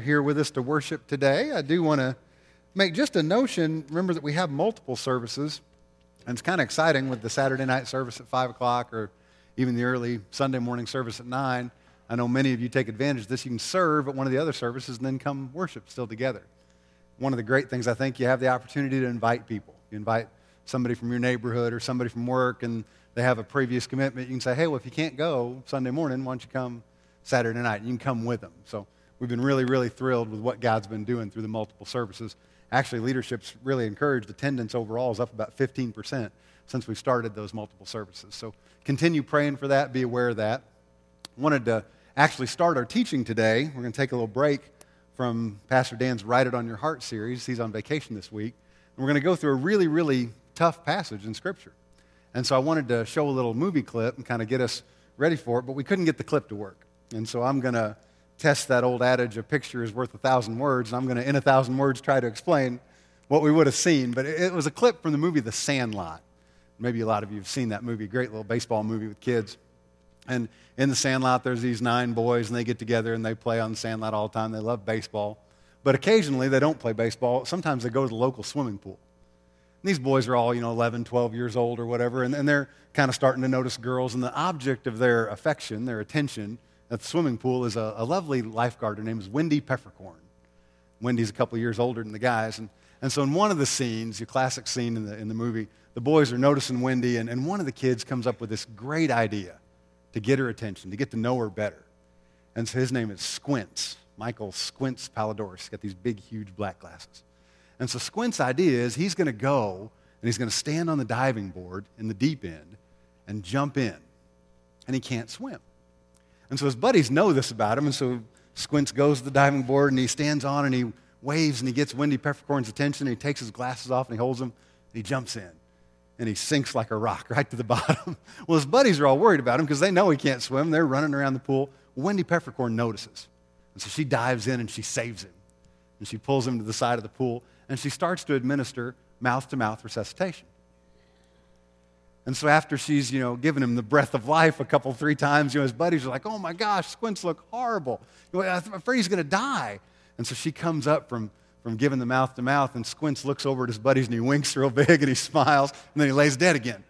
here with us to worship today. I do want to make just a notion. Remember that we have multiple services, and it's kind of exciting with the Saturday night service at 5 o'clock or even the early Sunday morning service at 9. I know many of you take advantage of this. You can serve at one of the other services and then come worship still together. One of the great things, I think, you have the opportunity to invite people. You invite somebody from your neighborhood or somebody from work, and they have a previous commitment. You can say, hey, well, if you can't go Sunday morning, why don't you come Saturday night? You can come with them. So we've been really, really thrilled with what God's been doing through the multiple services. Actually, leadership's really encouraged. Attendance overall is up about 15% since we started those multiple services. So continue praying for that. Be aware of that. Wanted to actually start our teaching today. We're going to take a little break from Pastor Dan's Write It on Your Heart series. He's on vacation this week. And we're going to go through a really, really tough passage in Scripture. And so I wanted to show a little movie clip and kind of get us ready for it, but we couldn't get the clip to work. And so I'm going to test that old adage a picture is worth a thousand words. And I'm going to, in a thousand words, try to explain what we would have seen. But it, was a clip from the movie The Sandlot. Maybe a lot of you have seen that movie, great little baseball movie with kids. And in The Sandlot, there's these nine boys, and they get together and they play on the Sandlot all the time. They love baseball. But occasionally, they don't play baseball. Sometimes they go to the local swimming pool. And these boys are all, you know, 11, 12 years old or whatever, and, and they're kind of starting to notice girls. And the object of their affection, their attention, at the swimming pool is a, a lovely lifeguard. Her name is Wendy Peppercorn. Wendy's a couple years older than the guys. And, and so in one of the scenes, your classic scene in the, in the movie, the boys are noticing Wendy, and, and one of the kids comes up with this great idea to get her attention, to get to know her better. And so his name is Squints, Michael Squints Palledorous. He's got these big, huge black glasses. And so Squint's idea is he's going to go and he's going to stand on the diving board in the deep end and jump in. And he can't swim. And so his buddies know this about him, and so Squints goes to the diving board and he stands on and he waves and he gets Wendy Peppercorn's attention and he takes his glasses off and he holds them and he jumps in and he sinks like a rock right to the bottom. well, his buddies are all worried about him because they know he can't swim. They're running around the pool. Wendy Peppercorn notices. And so she dives in and she saves him. And she pulls him to the side of the pool and she starts to administer mouth to mouth resuscitation. And so after she's, you know, given him the breath of life a couple, three times, you know, his buddies are like, oh my gosh, Squints look horrible. I'm afraid he's going to die. And so she comes up from, from giving the mouth to mouth, and Squints looks over at his buddies and he winks real big and he smiles, and then he lays dead again.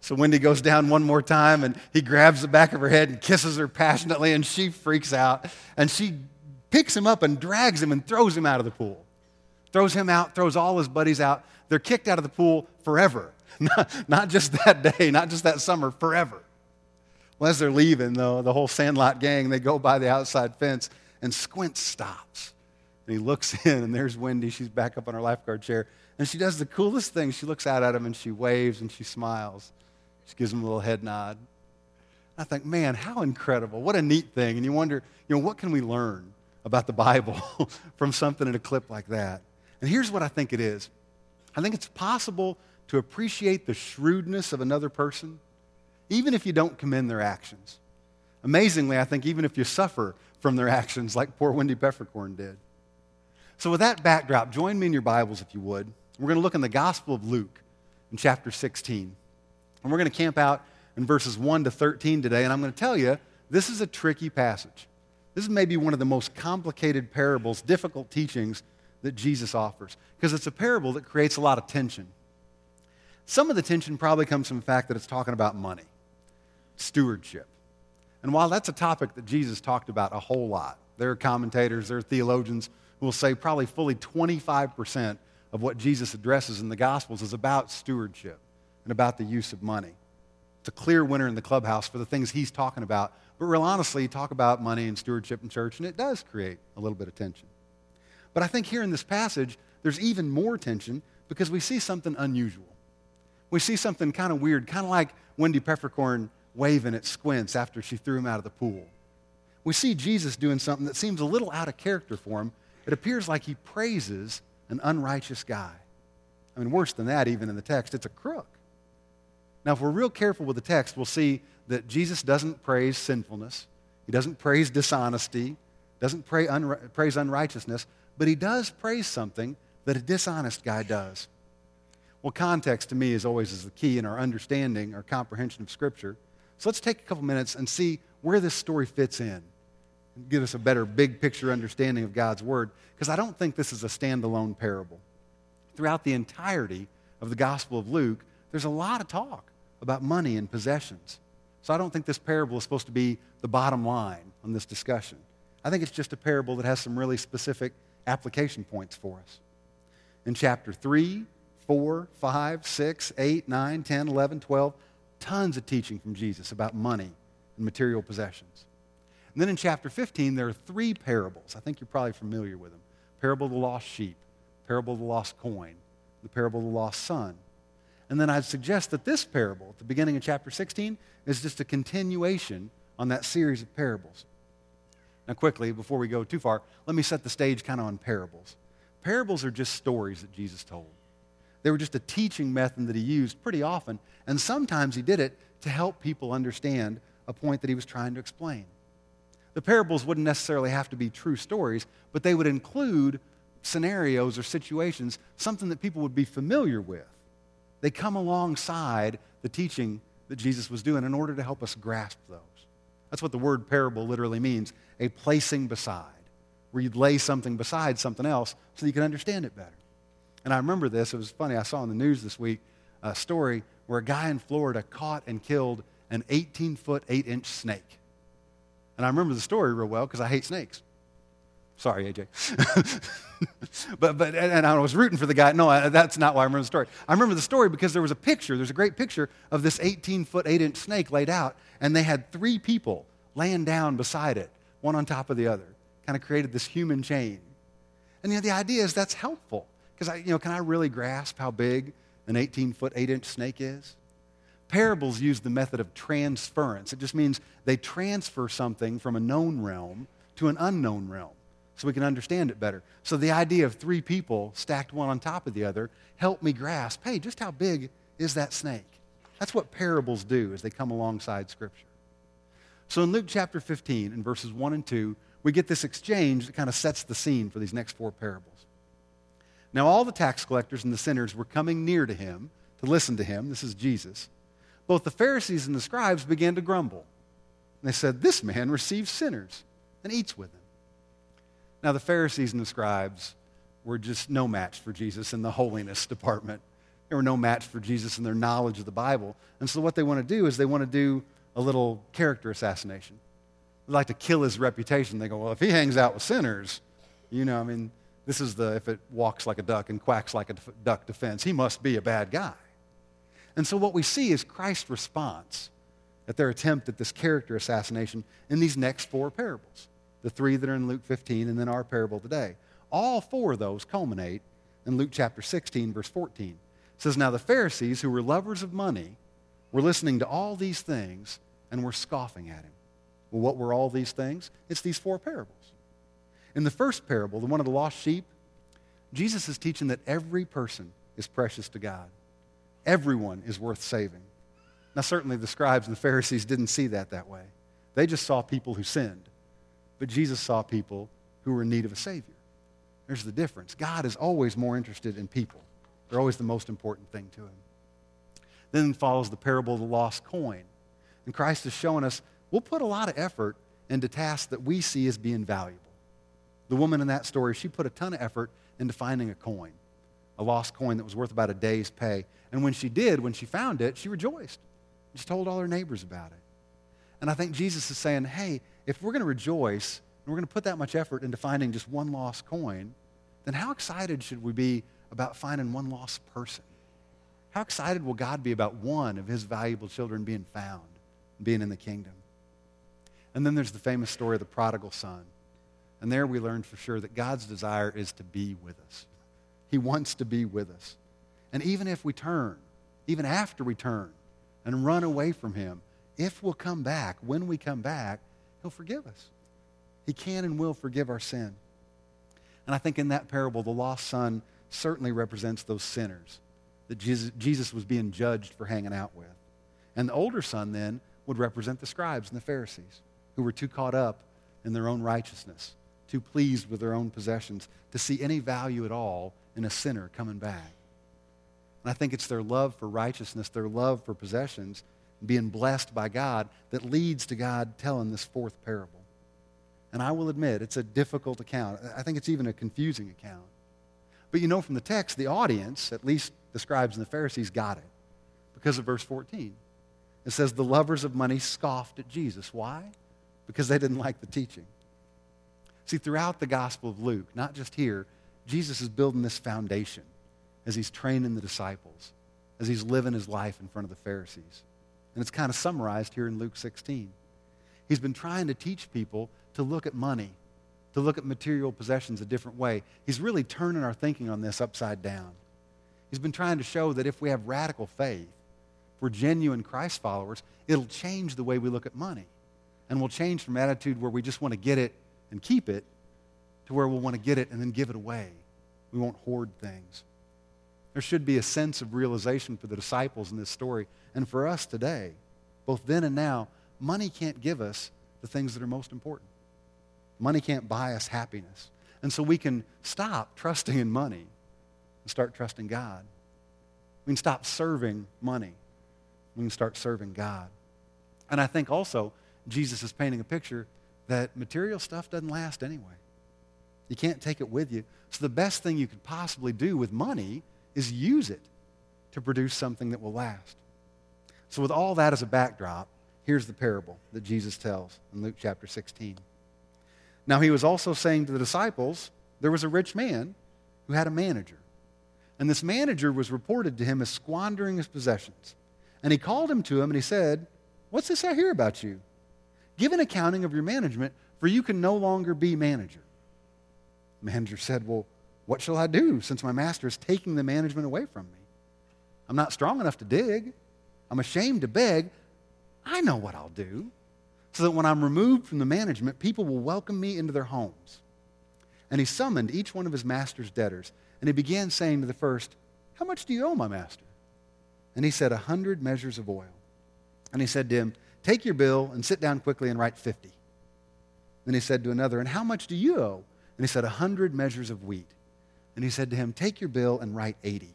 So Wendy goes down one more time and he grabs the back of her head and kisses her passionately, and she freaks out. And she picks him up and drags him and throws him out of the pool. Throws him out, throws all his buddies out. They're kicked out of the pool forever. not, not just that day, not just that summer, forever. Well, as they're leaving, though, the whole Sandlot gang, they go by the outside fence, and Squint stops. And he looks in, and there's Wendy. She's back up on her lifeguard chair. And she does the coolest thing. She looks out at him, and she waves, and she smiles. She gives him a little head nod. I think, man, how incredible. What a neat thing. And you wonder, you know, what can we learn about the Bible from something in a clip like that? And here's what I think it is I think it's possible to appreciate the shrewdness of another person, even if you don't commend their actions. Amazingly, I think even if you suffer from their actions, like poor Wendy Peppercorn did. So, with that backdrop, join me in your Bibles if you would. We're going to look in the Gospel of Luke in chapter 16. And we're going to camp out in verses 1 to 13 today. And I'm going to tell you, this is a tricky passage. This is maybe one of the most complicated parables, difficult teachings that Jesus offers, because it's a parable that creates a lot of tension. Some of the tension probably comes from the fact that it's talking about money, stewardship. And while that's a topic that Jesus talked about a whole lot, there are commentators, there are theologians who will say probably fully 25% of what Jesus addresses in the Gospels is about stewardship and about the use of money. It's a clear winner in the clubhouse for the things he's talking about. But real honestly, talk about money and stewardship in church, and it does create a little bit of tension. But I think here in this passage, there's even more tension because we see something unusual we see something kind of weird, kind of like Wendy Peppercorn waving at Squints after she threw him out of the pool. We see Jesus doing something that seems a little out of character for him. It appears like he praises an unrighteous guy. I mean, worse than that, even in the text, it's a crook. Now, if we're real careful with the text, we'll see that Jesus doesn't praise sinfulness, he doesn't praise dishonesty, doesn't praise unrighteousness, but he does praise something that a dishonest guy does. Well, context to me is always is the key in our understanding, our comprehension of Scripture. So let's take a couple minutes and see where this story fits in and give us a better big picture understanding of God's Word, because I don't think this is a standalone parable. Throughout the entirety of the Gospel of Luke, there's a lot of talk about money and possessions. So I don't think this parable is supposed to be the bottom line on this discussion. I think it's just a parable that has some really specific application points for us. In chapter 3, 4, 5, 6, 8, 9, 10, 11, 12, tons of teaching from Jesus about money and material possessions. And then in chapter 15, there are three parables. I think you're probably familiar with them parable of the lost sheep, parable of the lost coin, the parable of the lost son. And then I'd suggest that this parable at the beginning of chapter 16 is just a continuation on that series of parables. Now, quickly, before we go too far, let me set the stage kind of on parables. Parables are just stories that Jesus told. They were just a teaching method that he used pretty often, and sometimes he did it to help people understand a point that he was trying to explain. The parables wouldn't necessarily have to be true stories, but they would include scenarios or situations, something that people would be familiar with. They come alongside the teaching that Jesus was doing in order to help us grasp those. That's what the word parable literally means a placing beside, where you'd lay something beside something else so you can understand it better. And I remember this. It was funny. I saw in the news this week a story where a guy in Florida caught and killed an 18 foot, 8 inch snake. And I remember the story real well because I hate snakes. Sorry, AJ. but, but, and I was rooting for the guy. No, that's not why I remember the story. I remember the story because there was a picture. There's a great picture of this 18 foot, 8 inch snake laid out, and they had three people laying down beside it, one on top of the other. Kind of created this human chain. And you know, the idea is that's helpful. Because, I, you know, can I really grasp how big an 18 foot, 8 inch snake is? Parables use the method of transference. It just means they transfer something from a known realm to an unknown realm so we can understand it better. So the idea of three people stacked one on top of the other helped me grasp, hey, just how big is that snake? That's what parables do as they come alongside Scripture. So in Luke chapter 15, in verses 1 and 2, we get this exchange that kind of sets the scene for these next four parables. Now, all the tax collectors and the sinners were coming near to him to listen to him. This is Jesus both the Pharisees and the scribes began to grumble. And they said, This man receives sinners and eats with them. Now, the Pharisees and the scribes were just no match for Jesus in the holiness department. They were no match for Jesus in their knowledge of the Bible. And so, what they want to do is they want to do a little character assassination. They like to kill his reputation. They go, Well, if he hangs out with sinners, you know, I mean, this is the if it walks like a duck and quacks like a duck defense, he must be a bad guy. And so what we see is Christ's response at their attempt at this character assassination in these next four parables the three that are in Luke 15 and then our parable today. All four of those culminate in Luke chapter 16, verse 14. It says, Now the Pharisees, who were lovers of money, were listening to all these things and were scoffing at him. Well, what were all these things? It's these four parables. In the first parable, the one of the lost sheep, Jesus is teaching that every person is precious to God. Everyone is worth saving. Now, certainly the scribes and the Pharisees didn't see that that way. They just saw people who sinned. But Jesus saw people who were in need of a Savior. There's the difference. God is always more interested in people, they're always the most important thing to Him. Then follows the parable of the lost coin. And Christ is showing us we'll put a lot of effort into tasks that we see as being valuable. The woman in that story, she put a ton of effort into finding a coin a lost coin that was worth about a day's pay. And when she did, when she found it, she rejoiced. She told all her neighbors about it. And I think Jesus is saying, hey, if we're going to rejoice and we're going to put that much effort into finding just one lost coin, then how excited should we be about finding one lost person? How excited will God be about one of his valuable children being found, being in the kingdom? And then there's the famous story of the prodigal son. And there we learn for sure that God's desire is to be with us. He wants to be with us. And even if we turn, even after we turn and run away from Him, if we'll come back, when we come back, He'll forgive us. He can and will forgive our sin. And I think in that parable, the lost son certainly represents those sinners that Jesus, was being judged for hanging out with. And the older son then would represent the scribes and the Pharisees who were too caught up in their own righteousness, too pleased with their own possessions to see any value at all in a sinner coming back. And I think it's their love for righteousness, their love for possessions, being blessed by God, that leads to God telling this fourth parable. And I will admit, it's a difficult account. I think it's even a confusing account. But you know from the text, the audience, at least the scribes and the Pharisees, got it because of verse 14. It says, The lovers of money scoffed at Jesus. Why? Because they didn't like the teaching. See, throughout the Gospel of Luke, not just here, Jesus is building this foundation as he's training the disciples, as he's living his life in front of the Pharisees. And it's kind of summarized here in Luke 16. He's been trying to teach people to look at money, to look at material possessions a different way. He's really turning our thinking on this upside down. He's been trying to show that if we have radical faith, if we're genuine Christ followers, it'll change the way we look at money. And we'll change from attitude where we just want to get it and keep it to where we'll want to get it and then give it away. We won't hoard things. There should be a sense of realization for the disciples in this story and for us today, both then and now. Money can't give us the things that are most important. Money can't buy us happiness. And so we can stop trusting in money and start trusting God. We can stop serving money. We can start serving God. And I think also Jesus is painting a picture that material stuff doesn't last anyway. You can't take it with you. So the best thing you could possibly do with money is use it to produce something that will last. So with all that as a backdrop, here's the parable that Jesus tells in Luke chapter 16. Now he was also saying to the disciples, there was a rich man who had a manager. And this manager was reported to him as squandering his possessions. And he called him to him and he said, What's this I hear about you? Give an accounting of your management, for you can no longer be manager. The manager said, Well, what shall I do since my master is taking the management away from me? I'm not strong enough to dig. I'm ashamed to beg. I know what I'll do so that when I'm removed from the management, people will welcome me into their homes. And he summoned each one of his master's debtors, and he began saying to the first, How much do you owe my master? And he said, A hundred measures of oil. And he said to him, Take your bill and sit down quickly and write 50. Then he said to another, And how much do you owe? And he said, A hundred measures of wheat. And he said to him, Take your bill and write 80.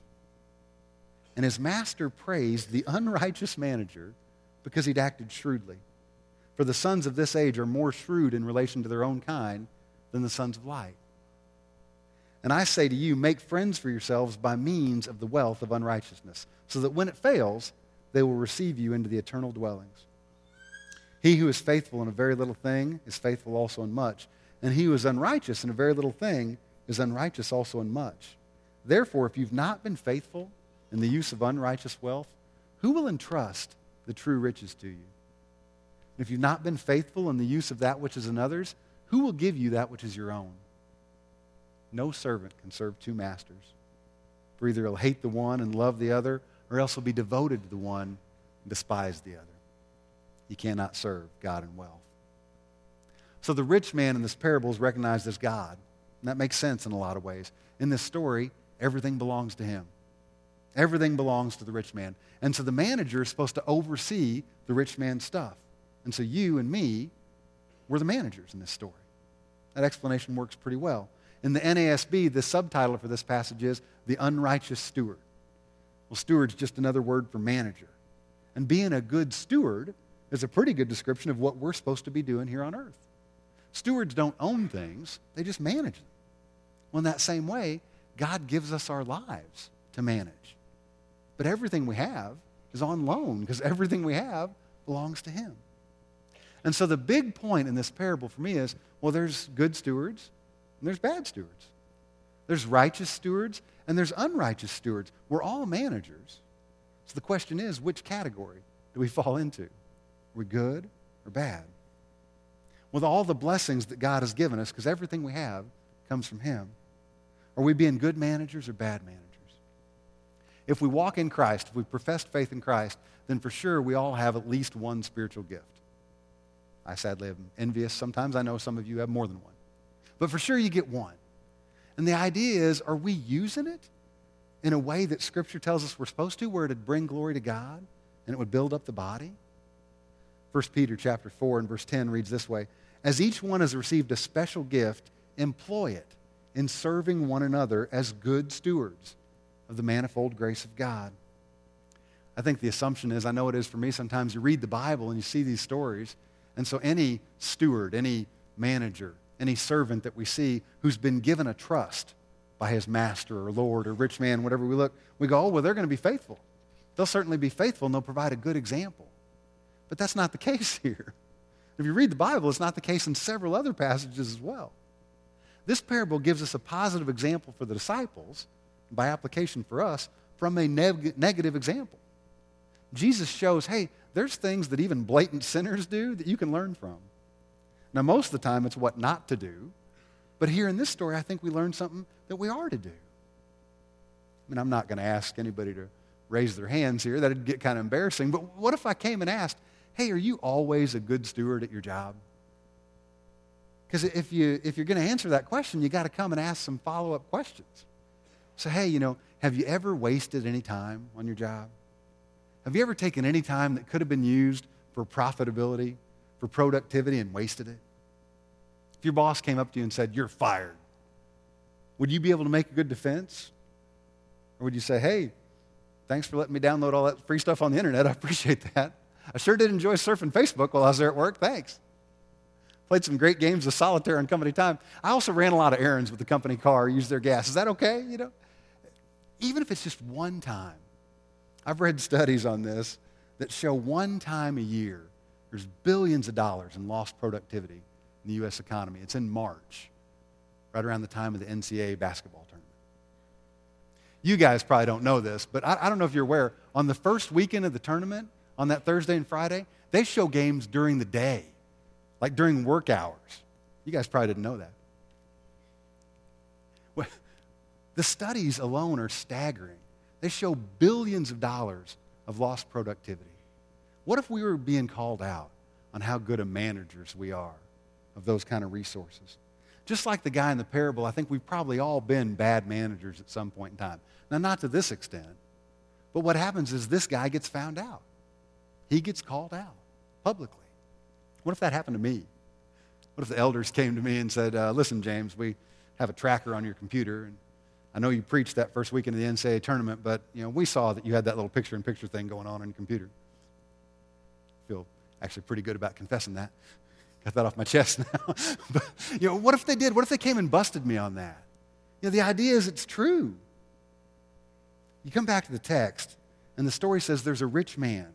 And his master praised the unrighteous manager because he'd acted shrewdly. For the sons of this age are more shrewd in relation to their own kind than the sons of light. And I say to you, make friends for yourselves by means of the wealth of unrighteousness, so that when it fails, they will receive you into the eternal dwellings. He who is faithful in a very little thing is faithful also in much, and he who is unrighteous in a very little thing is unrighteous also in much. Therefore, if you've not been faithful in the use of unrighteous wealth, who will entrust the true riches to you? If you've not been faithful in the use of that which is another's, who will give you that which is your own? No servant can serve two masters. For either he'll hate the one and love the other, or else he'll be devoted to the one and despise the other. You cannot serve God and wealth. So the rich man in this parable is recognized as God. And that makes sense in a lot of ways. In this story, everything belongs to him. Everything belongs to the rich man. And so the manager is supposed to oversee the rich man's stuff. And so you and me, we're the managers in this story. That explanation works pretty well. In the NASB, the subtitle for this passage is The Unrighteous Steward. Well, steward's just another word for manager. And being a good steward is a pretty good description of what we're supposed to be doing here on earth. Stewards don't own things, they just manage them. Well, in that same way, God gives us our lives to manage. But everything we have is on loan because everything we have belongs to Him. And so the big point in this parable for me is well, there's good stewards and there's bad stewards. There's righteous stewards and there's unrighteous stewards. We're all managers. So the question is which category do we fall into? Are we good or bad? With all the blessings that God has given us, because everything we have comes from Him, are we being good managers or bad managers? If we walk in Christ, if we profess faith in Christ, then for sure we all have at least one spiritual gift. I sadly am envious. Sometimes I know some of you have more than one. But for sure you get one. And the idea is, are we using it in a way that Scripture tells us we're supposed to, where it'd bring glory to God and it would build up the body? 1 Peter chapter 4 and verse 10 reads this way, As each one has received a special gift, employ it in serving one another as good stewards of the manifold grace of God. I think the assumption is, I know it is for me, sometimes you read the Bible and you see these stories, and so any steward, any manager, any servant that we see who's been given a trust by his master or Lord or rich man, whatever we look, we go, oh, well, they're going to be faithful. They'll certainly be faithful and they'll provide a good example. But that's not the case here. If you read the Bible, it's not the case in several other passages as well. This parable gives us a positive example for the disciples, by application for us, from a neg- negative example. Jesus shows, hey, there's things that even blatant sinners do that you can learn from. Now, most of the time, it's what not to do. But here in this story, I think we learn something that we are to do. I mean, I'm not going to ask anybody to raise their hands here. That'd get kind of embarrassing. But what if I came and asked, hey, are you always a good steward at your job? Because if, you, if you're going to answer that question, you got to come and ask some follow up questions. So, hey, you know, have you ever wasted any time on your job? Have you ever taken any time that could have been used for profitability, for productivity, and wasted it? If your boss came up to you and said, You're fired, would you be able to make a good defense? Or would you say, Hey, thanks for letting me download all that free stuff on the internet. I appreciate that. I sure did enjoy surfing Facebook while I was there at work. Thanks. Played some great games of solitaire on company time. I also ran a lot of errands with the company car, used their gas. Is that okay? You know, even if it's just one time. I've read studies on this that show one time a year there's billions of dollars in lost productivity in the U.S. economy. It's in March, right around the time of the NCAA basketball tournament. You guys probably don't know this, but I, I don't know if you're aware. On the first weekend of the tournament, on that Thursday and Friday, they show games during the day like during work hours. You guys probably didn't know that. Well, the studies alone are staggering. They show billions of dollars of lost productivity. What if we were being called out on how good of managers we are of those kind of resources? Just like the guy in the parable, I think we've probably all been bad managers at some point in time. Now, not to this extent, but what happens is this guy gets found out. He gets called out publicly. What if that happened to me? What if the elders came to me and said, uh, Listen, James, we have a tracker on your computer, and I know you preached that first weekend of the NCAA tournament, but you know, we saw that you had that little picture in picture thing going on on your computer. I feel actually pretty good about confessing that. Got that off my chest now. but you know, what if they did? What if they came and busted me on that? You know, the idea is it's true. You come back to the text, and the story says there's a rich man,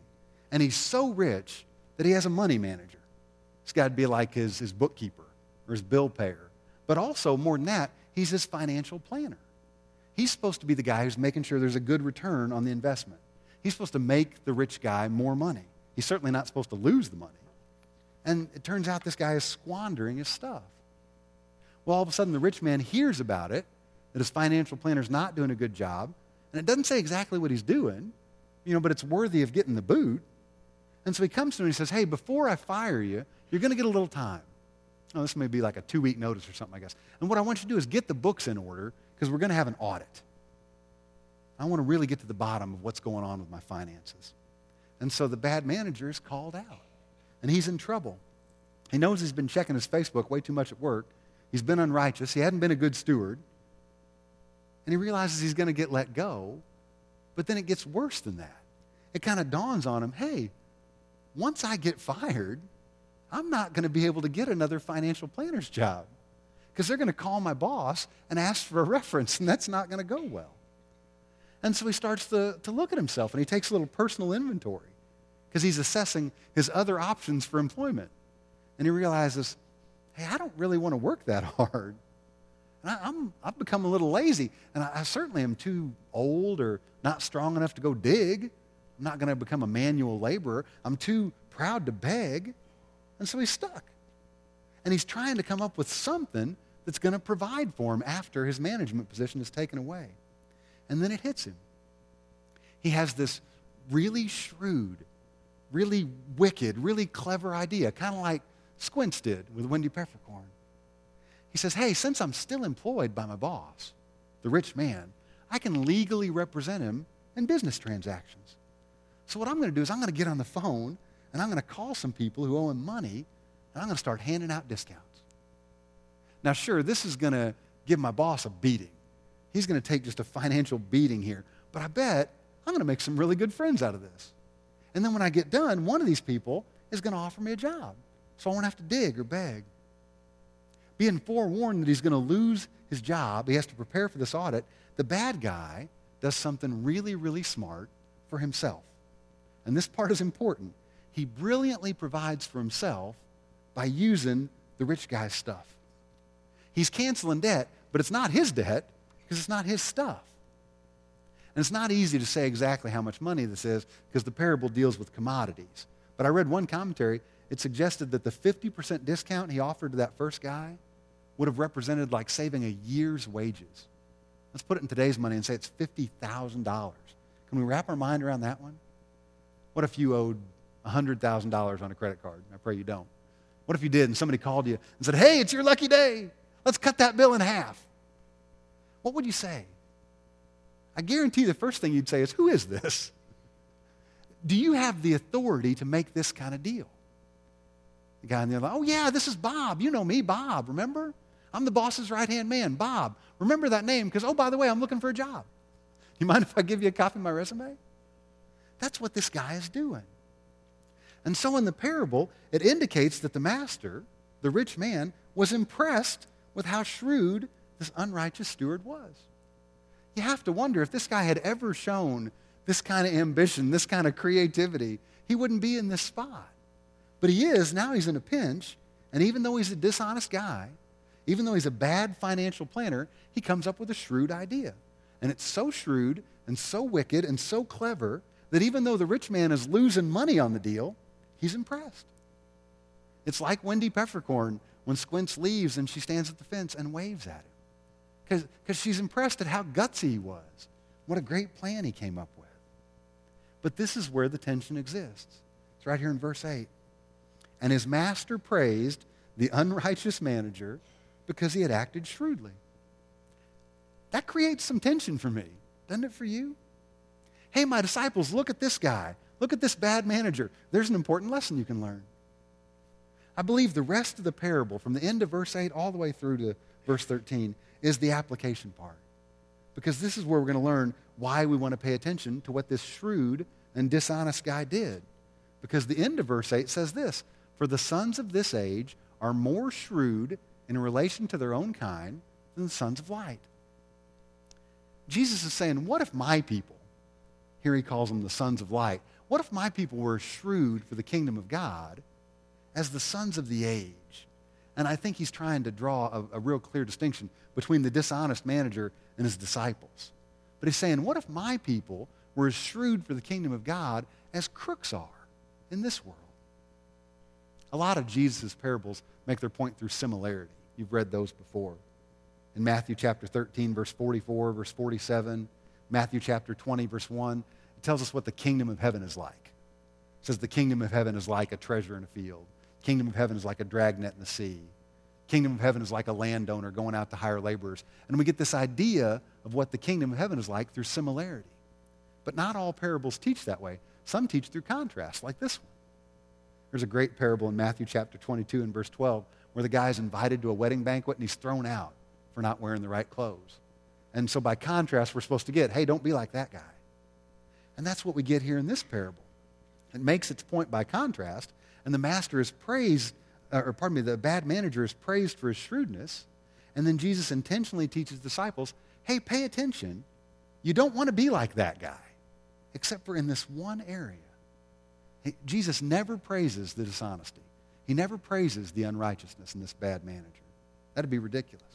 and he's so rich that he has a money manager. This guy'd be like his, his bookkeeper or his bill payer. But also, more than that, he's his financial planner. He's supposed to be the guy who's making sure there's a good return on the investment. He's supposed to make the rich guy more money. He's certainly not supposed to lose the money. And it turns out this guy is squandering his stuff. Well, all of a sudden, the rich man hears about it, that his financial planner's not doing a good job. And it doesn't say exactly what he's doing, you know, but it's worthy of getting the boot. And so he comes to him and he says, Hey, before I fire you, you're going to get a little time. Oh, this may be like a two week notice or something, I guess. And what I want you to do is get the books in order because we're going to have an audit. I want to really get to the bottom of what's going on with my finances. And so the bad manager is called out, and he's in trouble. He knows he's been checking his Facebook way too much at work. He's been unrighteous. He hadn't been a good steward. And he realizes he's going to get let go. But then it gets worse than that. It kind of dawns on him hey, once I get fired, I'm not going to be able to get another financial planner's job because they're going to call my boss and ask for a reference, and that's not going to go well. And so he starts to, to look at himself and he takes a little personal inventory because he's assessing his other options for employment. And he realizes, hey, I don't really want to work that hard. And I, am I've become a little lazy, and I, I certainly am too old or not strong enough to go dig. I'm not going to become a manual laborer. I'm too proud to beg. And so he's stuck. And he's trying to come up with something that's going to provide for him after his management position is taken away. And then it hits him. He has this really shrewd, really wicked, really clever idea, kind of like Squints did with Wendy Peppercorn. He says, Hey, since I'm still employed by my boss, the rich man, I can legally represent him in business transactions. So, what I'm going to do is I'm going to get on the phone and I'm going to call some people who owe him money, and I'm going to start handing out discounts. Now, sure, this is going to give my boss a beating. He's going to take just a financial beating here. But I bet I'm going to make some really good friends out of this. And then when I get done, one of these people is going to offer me a job. So I won't have to dig or beg. being forewarned that he's going to lose his job, he has to prepare for this audit. The bad guy does something really, really smart for himself. And this part is important. He brilliantly provides for himself by using the rich guy's stuff. He's canceling debt, but it's not his debt because it's not his stuff. And it's not easy to say exactly how much money this is because the parable deals with commodities. But I read one commentary, it suggested that the 50% discount he offered to that first guy would have represented like saving a year's wages. Let's put it in today's money and say it's $50,000. Can we wrap our mind around that one? What if you owed $100,000 on a credit card? I pray you don't. What if you did and somebody called you and said, hey, it's your lucky day. Let's cut that bill in half. What would you say? I guarantee the first thing you'd say is, Who is this? Do you have the authority to make this kind of deal? The guy in the other, oh, yeah, this is Bob. You know me, Bob, remember? I'm the boss's right hand man, Bob. Remember that name because, oh, by the way, I'm looking for a job. You mind if I give you a copy of my resume? That's what this guy is doing. And so in the parable, it indicates that the master, the rich man, was impressed with how shrewd this unrighteous steward was. You have to wonder if this guy had ever shown this kind of ambition, this kind of creativity, he wouldn't be in this spot. But he is, now he's in a pinch, and even though he's a dishonest guy, even though he's a bad financial planner, he comes up with a shrewd idea. And it's so shrewd and so wicked and so clever that even though the rich man is losing money on the deal, he's impressed. It's like Wendy Peppercorn when Squints leaves and she stands at the fence and waves at him. Because she's impressed at how gutsy he was. What a great plan he came up with. But this is where the tension exists. It's right here in verse 8. And his master praised the unrighteous manager because he had acted shrewdly. That creates some tension for me, doesn't it for you? Hey, my disciples, look at this guy. Look at this bad manager. There's an important lesson you can learn. I believe the rest of the parable, from the end of verse 8 all the way through to verse 13, is the application part. Because this is where we're going to learn why we want to pay attention to what this shrewd and dishonest guy did. Because the end of verse 8 says this For the sons of this age are more shrewd in relation to their own kind than the sons of light. Jesus is saying, What if my people, here he calls them the sons of light, what if my people were shrewd for the kingdom of God as the sons of the age? And I think he's trying to draw a, a real clear distinction between the dishonest manager and his disciples. But he's saying, What if my people were as shrewd for the kingdom of God as crooks are in this world? A lot of Jesus' parables make their point through similarity. You've read those before. In Matthew chapter 13, verse 44, verse 47, Matthew chapter 20, verse 1, it tells us what the kingdom of heaven is like. It says the kingdom of heaven is like a treasure in a field. Kingdom of heaven is like a dragnet in the sea. Kingdom of heaven is like a landowner going out to hire laborers. And we get this idea of what the kingdom of heaven is like through similarity. But not all parables teach that way. Some teach through contrast, like this one. There's a great parable in Matthew chapter 22 and verse 12 where the guy's invited to a wedding banquet and he's thrown out for not wearing the right clothes. And so by contrast, we're supposed to get, hey, don't be like that guy. And that's what we get here in this parable. It makes its point by contrast, and the master is praised, uh, or pardon me, the bad manager is praised for his shrewdness. And then Jesus intentionally teaches disciples, hey, pay attention. You don't want to be like that guy, except for in this one area. Jesus never praises the dishonesty. He never praises the unrighteousness in this bad manager. That'd be ridiculous.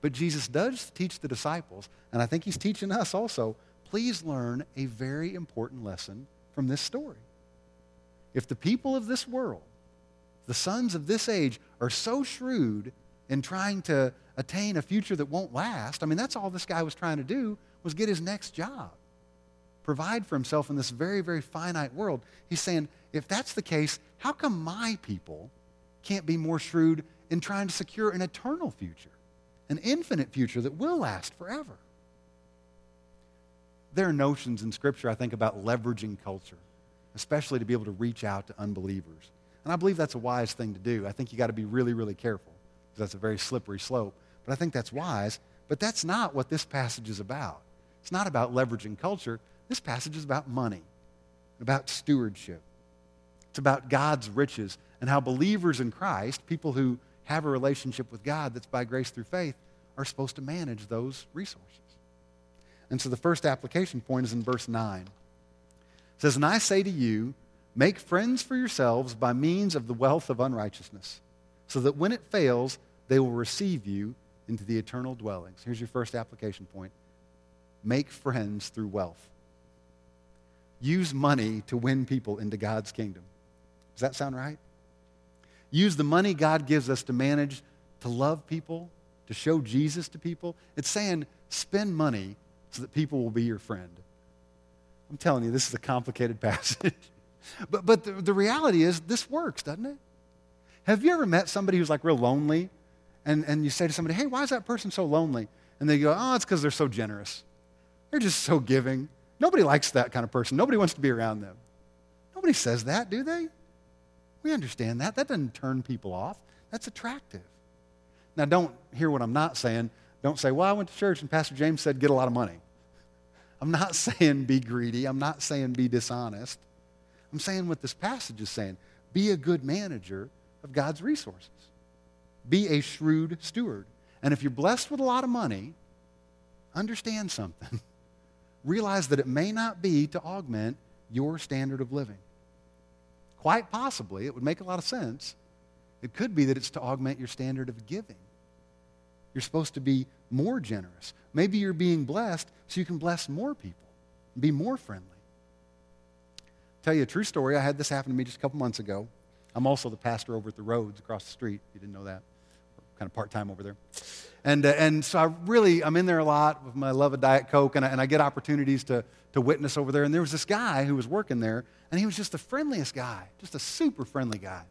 But Jesus does teach the disciples, and I think he's teaching us also, please learn a very important lesson from this story. If the people of this world, the sons of this age, are so shrewd in trying to attain a future that won't last, I mean, that's all this guy was trying to do was get his next job provide for himself in this very, very finite world. He's saying, if that's the case, how come my people can't be more shrewd in trying to secure an eternal future, an infinite future that will last forever? There are notions in Scripture, I think, about leveraging culture, especially to be able to reach out to unbelievers. And I believe that's a wise thing to do. I think you got to be really, really careful because that's a very slippery slope. But I think that's wise. But that's not what this passage is about. It's not about leveraging culture. This passage is about money, about stewardship. It's about God's riches and how believers in Christ, people who have a relationship with God that's by grace through faith are supposed to manage those resources. And so the first application point is in verse 9. It says, And I say to you, make friends for yourselves by means of the wealth of unrighteousness, so that when it fails, they will receive you into the eternal dwellings. Here's your first application point make friends through wealth. Use money to win people into God's kingdom. Does that sound right? Use the money God gives us to manage to love people, to show Jesus to people. It's saying spend money so that people will be your friend. I'm telling you, this is a complicated passage. but but the, the reality is, this works, doesn't it? Have you ever met somebody who's like real lonely? And, and you say to somebody, hey, why is that person so lonely? And they go, oh, it's because they're so generous. They're just so giving. Nobody likes that kind of person. Nobody wants to be around them. Nobody says that, do they? We understand that. That doesn't turn people off. That's attractive. Now, don't hear what I'm not saying. Don't say, well, I went to church and Pastor James said get a lot of money. I'm not saying be greedy. I'm not saying be dishonest. I'm saying what this passage is saying be a good manager of God's resources, be a shrewd steward. And if you're blessed with a lot of money, understand something. Realize that it may not be to augment your standard of living. Quite possibly, it would make a lot of sense. It could be that it's to augment your standard of giving. You're supposed to be more generous. Maybe you're being blessed so you can bless more people, be more friendly. Tell you a true story. I had this happen to me just a couple months ago. I'm also the pastor over at the roads across the street. You didn't know that. kind of part time over there. And, uh, and so I really, I'm in there a lot with my love of Diet Coke, and I, and I get opportunities to, to witness over there. And there was this guy who was working there, and he was just the friendliest guy, just a super friendly guy.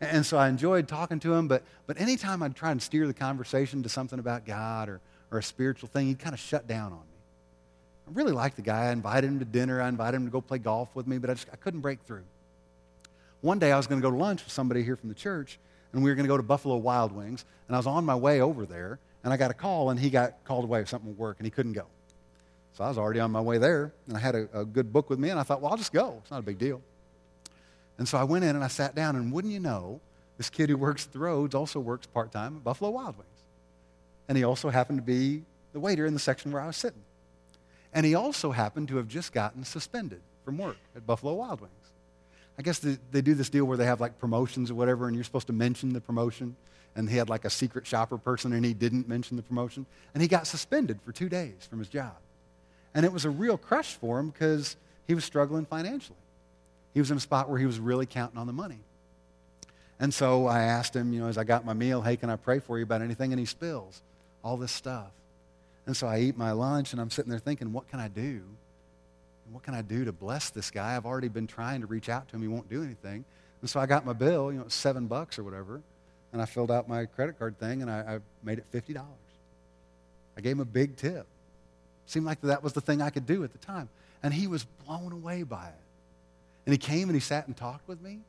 And so I enjoyed talking to him, but, but anytime I'd try and steer the conversation to something about God or, or a spiritual thing, he'd kind of shut down on me. I really liked the guy. I invited him to dinner. I invited him to go play golf with me, but I, just, I couldn't break through. One day I was going to go to lunch with somebody here from the church, and we were going to go to Buffalo Wild Wings, and I was on my way over there, and I got a call, and he got called away with something at work, and he couldn't go. So I was already on my way there, and I had a, a good book with me, and I thought, well, I'll just go. It's not a big deal. And so I went in and I sat down, and wouldn't you know, this kid who works at the roads also works part time at Buffalo Wild Wings. And he also happened to be the waiter in the section where I was sitting. And he also happened to have just gotten suspended from work at Buffalo Wild Wings. I guess they, they do this deal where they have like promotions or whatever, and you're supposed to mention the promotion. And he had like a secret shopper person, and he didn't mention the promotion. And he got suspended for two days from his job. And it was a real crush for him because he was struggling financially. He was in a spot where he was really counting on the money. And so I asked him, you know, as I got my meal, hey, can I pray for you about anything? And he spills all this stuff. And so I eat my lunch, and I'm sitting there thinking, what can I do? What can I do to bless this guy? I've already been trying to reach out to him. He won't do anything. And so I got my bill, you know, seven bucks or whatever, and I filled out my credit card thing, and I, I made it $50. I gave him a big tip. Seemed like that was the thing I could do at the time. And he was blown away by it. And he came and he sat and talked with me.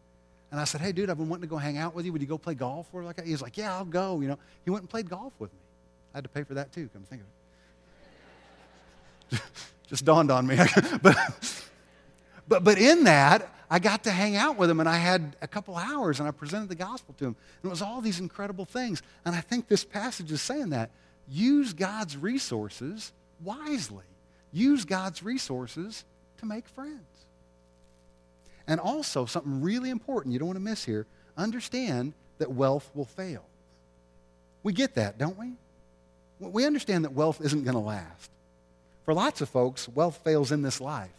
And I said, hey, dude, I've been wanting to go hang out with you. Would you go play golf? Or like He was like, yeah, I'll go. You know, he went and played golf with me. I had to pay for that too, come think of it. Just dawned on me. but, but, but in that, I got to hang out with him and I had a couple hours and I presented the gospel to him. And it was all these incredible things. And I think this passage is saying that. Use God's resources wisely. Use God's resources to make friends. And also, something really important you don't want to miss here understand that wealth will fail. We get that, don't we? We understand that wealth isn't going to last. For lots of folks, wealth fails in this life.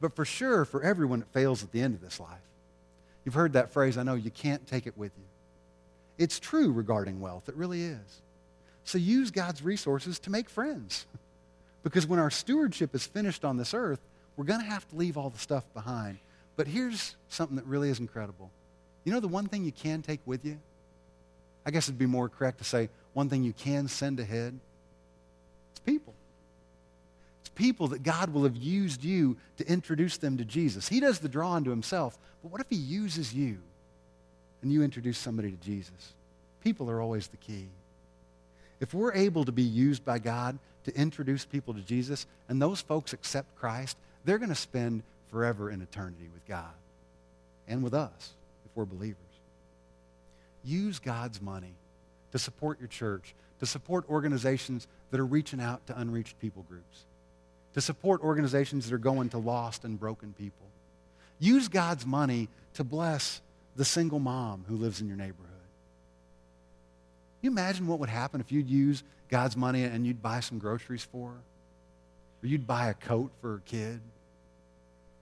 But for sure, for everyone, it fails at the end of this life. You've heard that phrase, I know, you can't take it with you. It's true regarding wealth, it really is. So use God's resources to make friends. Because when our stewardship is finished on this earth, we're going to have to leave all the stuff behind. But here's something that really is incredible. You know the one thing you can take with you? I guess it'd be more correct to say one thing you can send ahead? It's people. It's people that God will have used you to introduce them to Jesus. He does the drawing to himself, but what if he uses you and you introduce somebody to Jesus? People are always the key. If we're able to be used by God to introduce people to Jesus, and those folks accept Christ, they're going to spend forever in eternity with God and with us if we're believers. use God's money to support your church, to support organizations that are reaching out to unreached people groups, to support organizations that are going to lost and broken people. Use God's money to bless the single mom who lives in your neighborhood. You imagine what would happen if you'd use God's money and you'd buy some groceries for her? Or you'd buy a coat for her kid?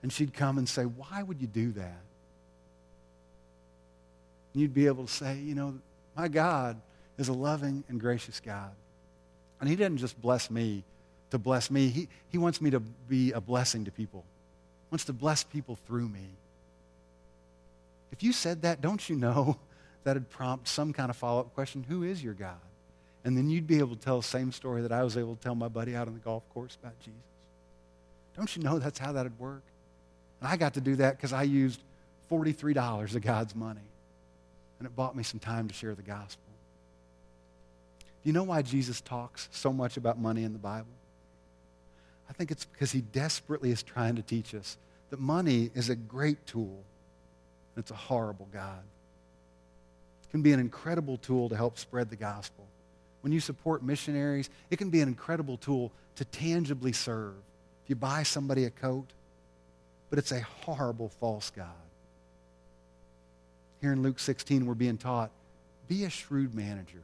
And she'd come and say, Why would you do that? And you'd be able to say, You know, my God is a loving and gracious God. And He doesn't just bless me to bless me, He, he wants me to be a blessing to people, he wants to bless people through me. If you said that, don't you know that'd prompt some kind of follow up question Who is your God? And then you'd be able to tell the same story that I was able to tell my buddy out on the golf course about Jesus. Don't you know that's how that'd work? And I got to do that because I used $43 of God's money. And it bought me some time to share the gospel. Do you know why Jesus talks so much about money in the Bible? I think it's because he desperately is trying to teach us that money is a great tool. And it's a horrible God. It can be an incredible tool to help spread the gospel. When you support missionaries, it can be an incredible tool to tangibly serve. If you buy somebody a coat, but it's a horrible false God. Here in Luke 16, we're being taught be a shrewd manager.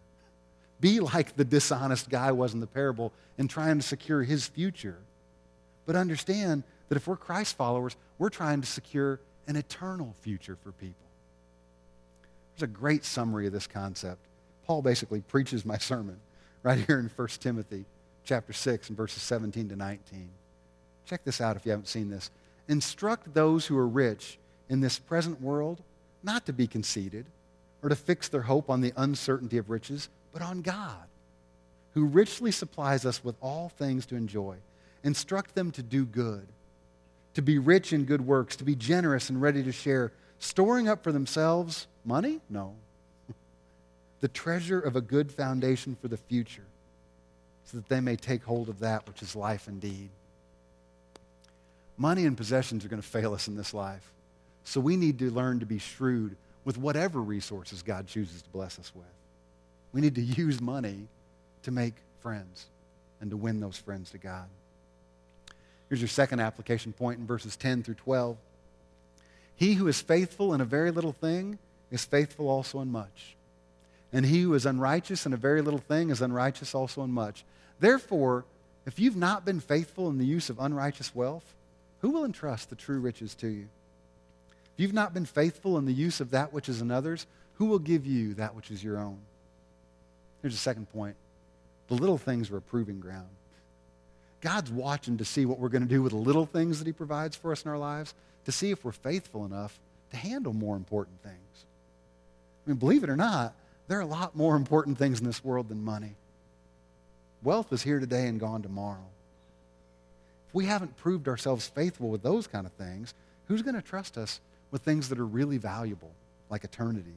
Be like the dishonest guy was in the parable in trying to secure his future. But understand that if we're Christ followers, we're trying to secure an eternal future for people. There's a great summary of this concept. Paul basically preaches my sermon right here in 1 Timothy chapter 6 and verses 17 to 19. Check this out if you haven't seen this. Instruct those who are rich in this present world not to be conceited or to fix their hope on the uncertainty of riches, but on God, who richly supplies us with all things to enjoy. Instruct them to do good, to be rich in good works, to be generous and ready to share, storing up for themselves money? No. the treasure of a good foundation for the future, so that they may take hold of that which is life indeed. Money and possessions are going to fail us in this life. So we need to learn to be shrewd with whatever resources God chooses to bless us with. We need to use money to make friends and to win those friends to God. Here's your second application point in verses 10 through 12. He who is faithful in a very little thing is faithful also in much. And he who is unrighteous in a very little thing is unrighteous also in much. Therefore, if you've not been faithful in the use of unrighteous wealth, who will entrust the true riches to you? If you've not been faithful in the use of that which is another's, who will give you that which is your own? Here's a second point. The little things are a proving ground. God's watching to see what we're going to do with the little things that he provides for us in our lives, to see if we're faithful enough to handle more important things. I mean, believe it or not, there are a lot more important things in this world than money. Wealth is here today and gone tomorrow we haven't proved ourselves faithful with those kind of things, who's going to trust us with things that are really valuable, like eternity?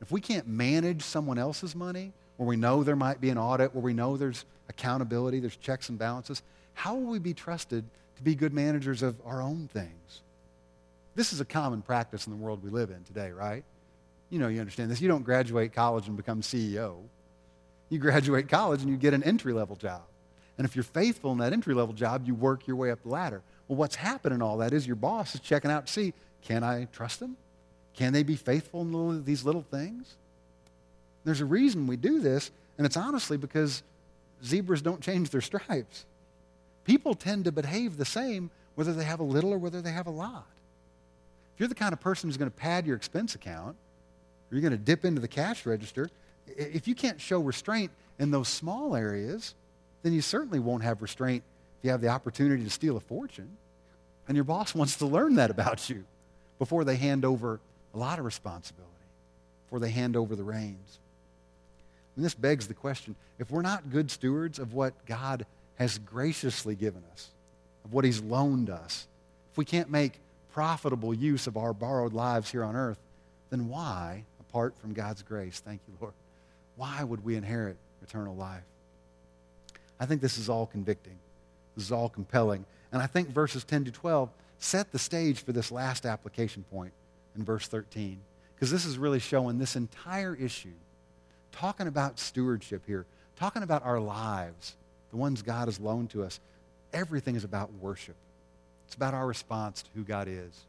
If we can't manage someone else's money, where we know there might be an audit, where we know there's accountability, there's checks and balances, how will we be trusted to be good managers of our own things? This is a common practice in the world we live in today, right? You know, you understand this. You don't graduate college and become CEO. You graduate college and you get an entry level job. And if you're faithful in that entry level job, you work your way up the ladder. Well, what's happening in all that is your boss is checking out to see can I trust them? Can they be faithful in little, these little things? There's a reason we do this, and it's honestly because zebras don't change their stripes. People tend to behave the same whether they have a little or whether they have a lot. If you're the kind of person who's going to pad your expense account, or you're going to dip into the cash register, if you can't show restraint in those small areas, then you certainly won't have restraint if you have the opportunity to steal a fortune. And your boss wants to learn that about you before they hand over a lot of responsibility, before they hand over the reins. And this begs the question if we're not good stewards of what God has graciously given us, of what He's loaned us, if we can't make profitable use of our borrowed lives here on earth, then why, apart from God's grace, thank you, Lord, why would we inherit eternal life? I think this is all convicting. This is all compelling. And I think verses 10 to 12 set the stage for this last application point in verse 13. because this is really showing this entire issue, talking about stewardship here, talking about our lives, the ones God has loaned to us. Everything is about worship. It's about our response to who God is,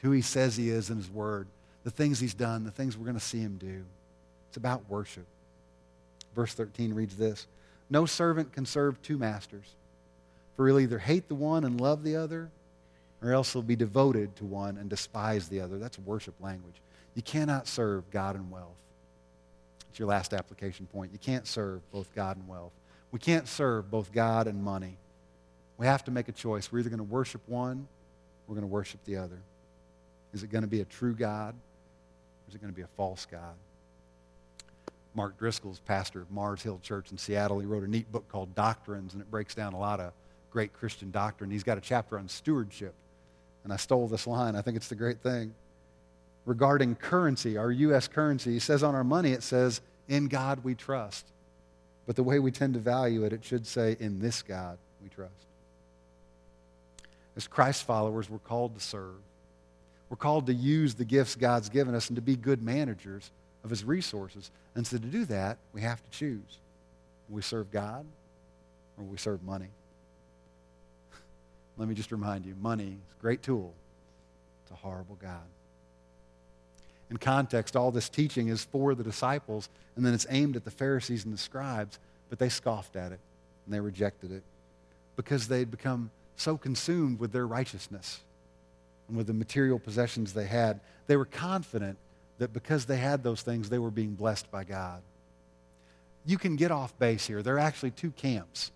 to who he says he is in his word, the things he's done, the things we're going to see him do. It's about worship. Verse 13 reads this No servant can serve two masters, for he'll either hate the one and love the other, or else he'll be devoted to one and despise the other. That's worship language. You cannot serve God and wealth. It's your last application point. You can't serve both God and wealth. We can't serve both God and money. We have to make a choice. We're either going to worship one, we're going to worship the other. Is it going to be a true God, or is it going to be a false God? Mark Driscoll's pastor of Mars Hill Church in Seattle. He wrote a neat book called Doctrines, and it breaks down a lot of great Christian doctrine. He's got a chapter on stewardship. And I stole this line. I think it's the great thing. Regarding currency, our U.S. currency, he says on our money, it says, In God we trust. But the way we tend to value it, it should say, In this God we trust. As Christ followers, we're called to serve. We're called to use the gifts God's given us and to be good managers of his resources. And so to do that, we have to choose. We serve God or we serve money? Let me just remind you, money is a great tool. It's a horrible God. In context, all this teaching is for the disciples, and then it's aimed at the Pharisees and the scribes, but they scoffed at it and they rejected it because they'd become so consumed with their righteousness and with the material possessions they had. They were confident that because they had those things, they were being blessed by God. You can get off base here. There are actually two camps,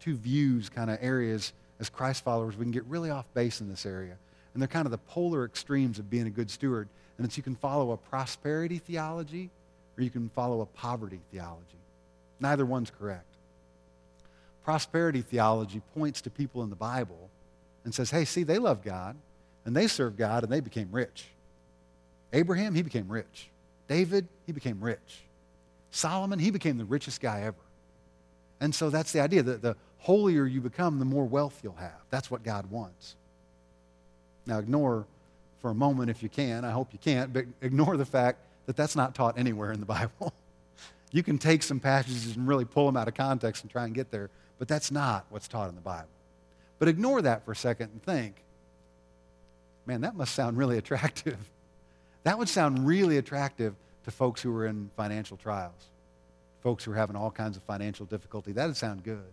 two views, kind of areas as Christ followers. We can get really off base in this area. And they're kind of the polar extremes of being a good steward. And it's you can follow a prosperity theology or you can follow a poverty theology. Neither one's correct. Prosperity theology points to people in the Bible and says, hey, see, they love God and they served God and they became rich. Abraham, he became rich. David, he became rich. Solomon, he became the richest guy ever. And so that's the idea that the holier you become, the more wealth you'll have. That's what God wants. Now, ignore for a moment if you can. I hope you can't, but ignore the fact that that's not taught anywhere in the Bible. you can take some passages and really pull them out of context and try and get there, but that's not what's taught in the Bible. But ignore that for a second and think, man, that must sound really attractive. That would sound really attractive to folks who are in financial trials, folks who are having all kinds of financial difficulty. That would sound good.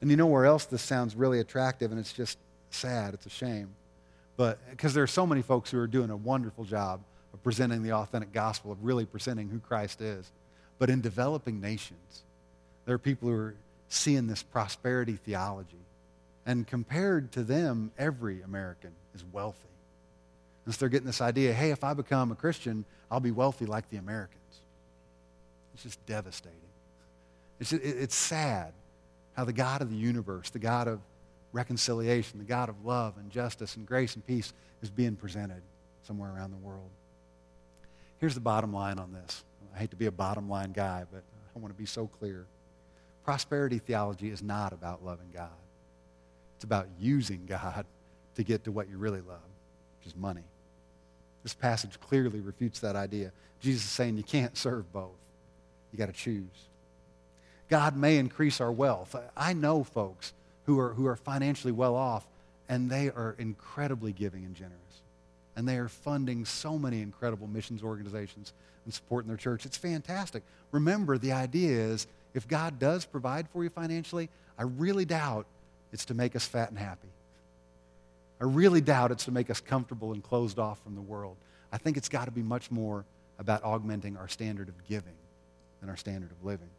And you know where else this sounds really attractive, and it's just sad, it's a shame. But because there are so many folks who are doing a wonderful job of presenting the authentic gospel, of really presenting who Christ is. But in developing nations, there are people who are seeing this prosperity theology. And compared to them, every American is wealthy. And so they're getting this idea hey, if I become a Christian, I'll be wealthy like the Americans. It's just devastating. It's, just, it's sad how the God of the universe, the God of reconciliation, the God of love and justice and grace and peace is being presented somewhere around the world. Here's the bottom line on this. I hate to be a bottom line guy, but I want to be so clear. Prosperity theology is not about loving God. It's about using God to get to what you really love, which is money. This passage clearly refutes that idea. Jesus is saying you can't serve both. You got to choose. God may increase our wealth. I know folks who are, who are financially well off, and they are incredibly giving and generous. And they are funding so many incredible missions organizations and supporting their church. It's fantastic. Remember, the idea is if God does provide for you financially, I really doubt it's to make us fat and happy. I really doubt it's to make us comfortable and closed off from the world. I think it's got to be much more about augmenting our standard of giving than our standard of living.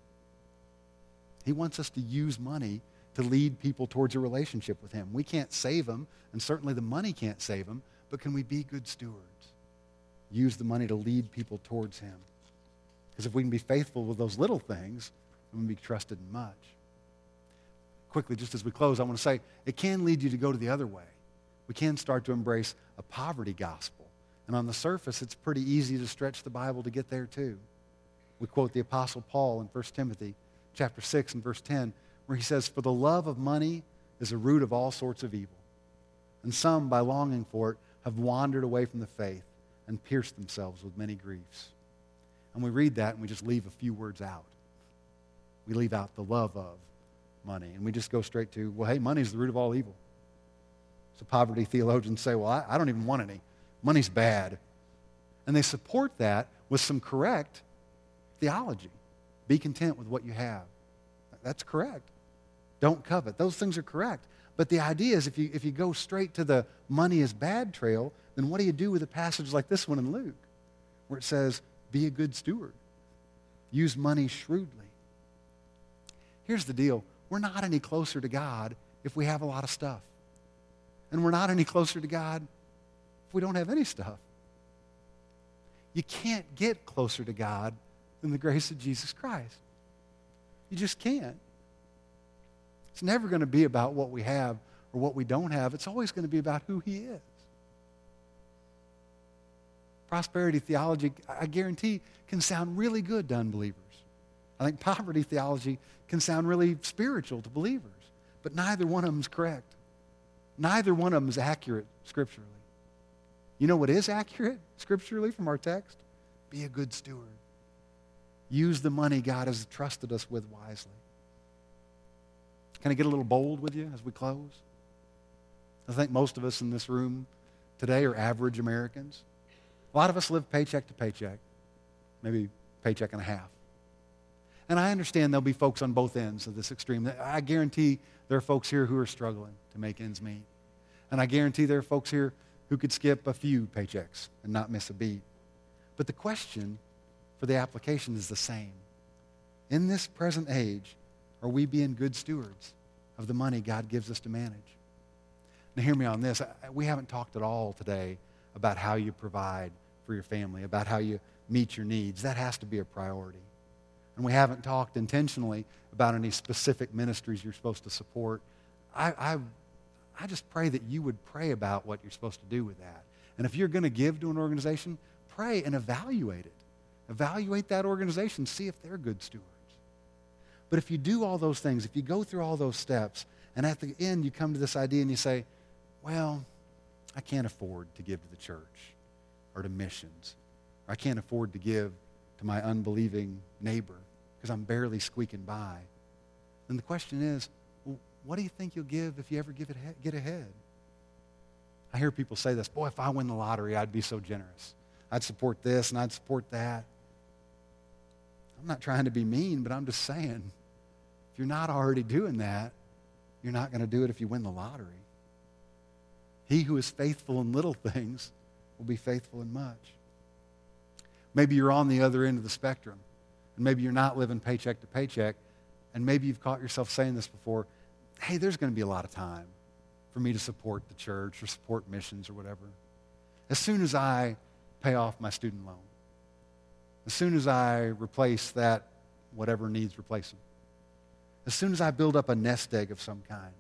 He wants us to use money to lead people towards a relationship with Him. We can't save them, and certainly the money can't save them, but can we be good stewards? Use the money to lead people towards Him. Because if we can be faithful with those little things, we can be trusted in much. Quickly, just as we close, I want to say it can lead you to go to the other way we can start to embrace a poverty gospel. And on the surface, it's pretty easy to stretch the Bible to get there too. We quote the Apostle Paul in 1 Timothy chapter 6 and verse 10, where he says, For the love of money is a root of all sorts of evil. And some, by longing for it, have wandered away from the faith and pierced themselves with many griefs. And we read that and we just leave a few words out. We leave out the love of money. And we just go straight to, well, hey, money is the root of all evil. So poverty theologians say, well, I, I don't even want any. Money's bad. And they support that with some correct theology. Be content with what you have. That's correct. Don't covet. Those things are correct. But the idea is if you, if you go straight to the money is bad trail, then what do you do with a passage like this one in Luke, where it says, be a good steward, use money shrewdly? Here's the deal we're not any closer to God if we have a lot of stuff. And we're not any closer to God if we don't have any stuff. You can't get closer to God than the grace of Jesus Christ. You just can't. It's never going to be about what we have or what we don't have. It's always going to be about who He is. Prosperity theology, I guarantee, can sound really good to unbelievers. I think poverty theology can sound really spiritual to believers, but neither one of them is correct. Neither one of them is accurate scripturally. You know what is accurate scripturally from our text? Be a good steward. Use the money God has trusted us with wisely. Can I get a little bold with you as we close? I think most of us in this room today are average Americans. A lot of us live paycheck to paycheck, maybe paycheck and a half. And I understand there'll be folks on both ends of this extreme. I guarantee there are folks here who are struggling to make ends meet. And I guarantee there are folks here who could skip a few paychecks and not miss a beat. But the question for the application is the same. In this present age, are we being good stewards of the money God gives us to manage? Now, hear me on this. We haven't talked at all today about how you provide for your family, about how you meet your needs. That has to be a priority. And we haven't talked intentionally about any specific ministries you're supposed to support. I, I, I just pray that you would pray about what you're supposed to do with that. And if you're going to give to an organization, pray and evaluate it. Evaluate that organization, see if they're good stewards. But if you do all those things, if you go through all those steps, and at the end you come to this idea and you say, well, I can't afford to give to the church or to missions. Or I can't afford to give to my unbelieving neighbor because I'm barely squeaking by. Then the question is, well, what do you think you'll give if you ever give it get ahead? I hear people say this, boy, if I win the lottery, I'd be so generous. I'd support this and I'd support that. I'm not trying to be mean, but I'm just saying, if you're not already doing that, you're not going to do it if you win the lottery. He who is faithful in little things will be faithful in much. Maybe you're on the other end of the spectrum, and maybe you're not living paycheck to paycheck, and maybe you've caught yourself saying this before hey, there's going to be a lot of time for me to support the church or support missions or whatever. As soon as I pay off my student loan, as soon as I replace that, whatever needs replacing, as soon as I build up a nest egg of some kind.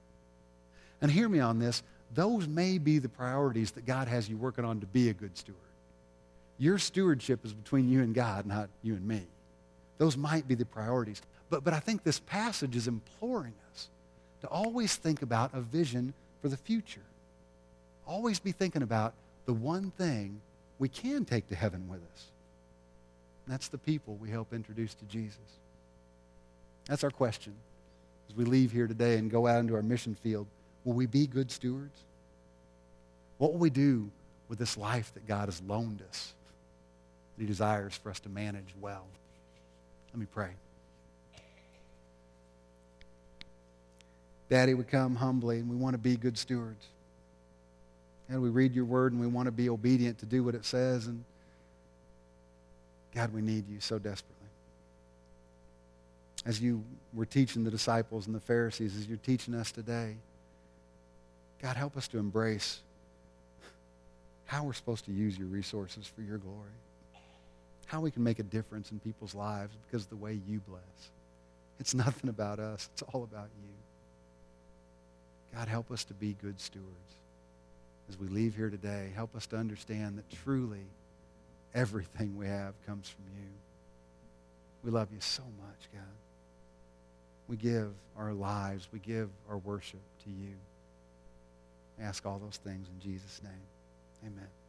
And hear me on this, those may be the priorities that God has you working on to be a good steward. Your stewardship is between you and God, not you and me. Those might be the priorities. But, but I think this passage is imploring us to always think about a vision for the future. Always be thinking about the one thing we can take to heaven with us. And that's the people we help introduce to Jesus. That's our question. As we leave here today and go out into our mission field, will we be good stewards? What will we do with this life that God has loaned us? That he desires for us to manage well. Let me pray. Daddy, we come humbly and we want to be good stewards. And we read your word and we want to be obedient to do what it says. And God, we need you so desperately. As you were teaching the disciples and the Pharisees, as you're teaching us today, God, help us to embrace how we're supposed to use your resources for your glory how we can make a difference in people's lives because of the way you bless. It's nothing about us. It's all about you. God, help us to be good stewards. As we leave here today, help us to understand that truly everything we have comes from you. We love you so much, God. We give our lives, we give our worship to you. I ask all those things in Jesus' name. Amen.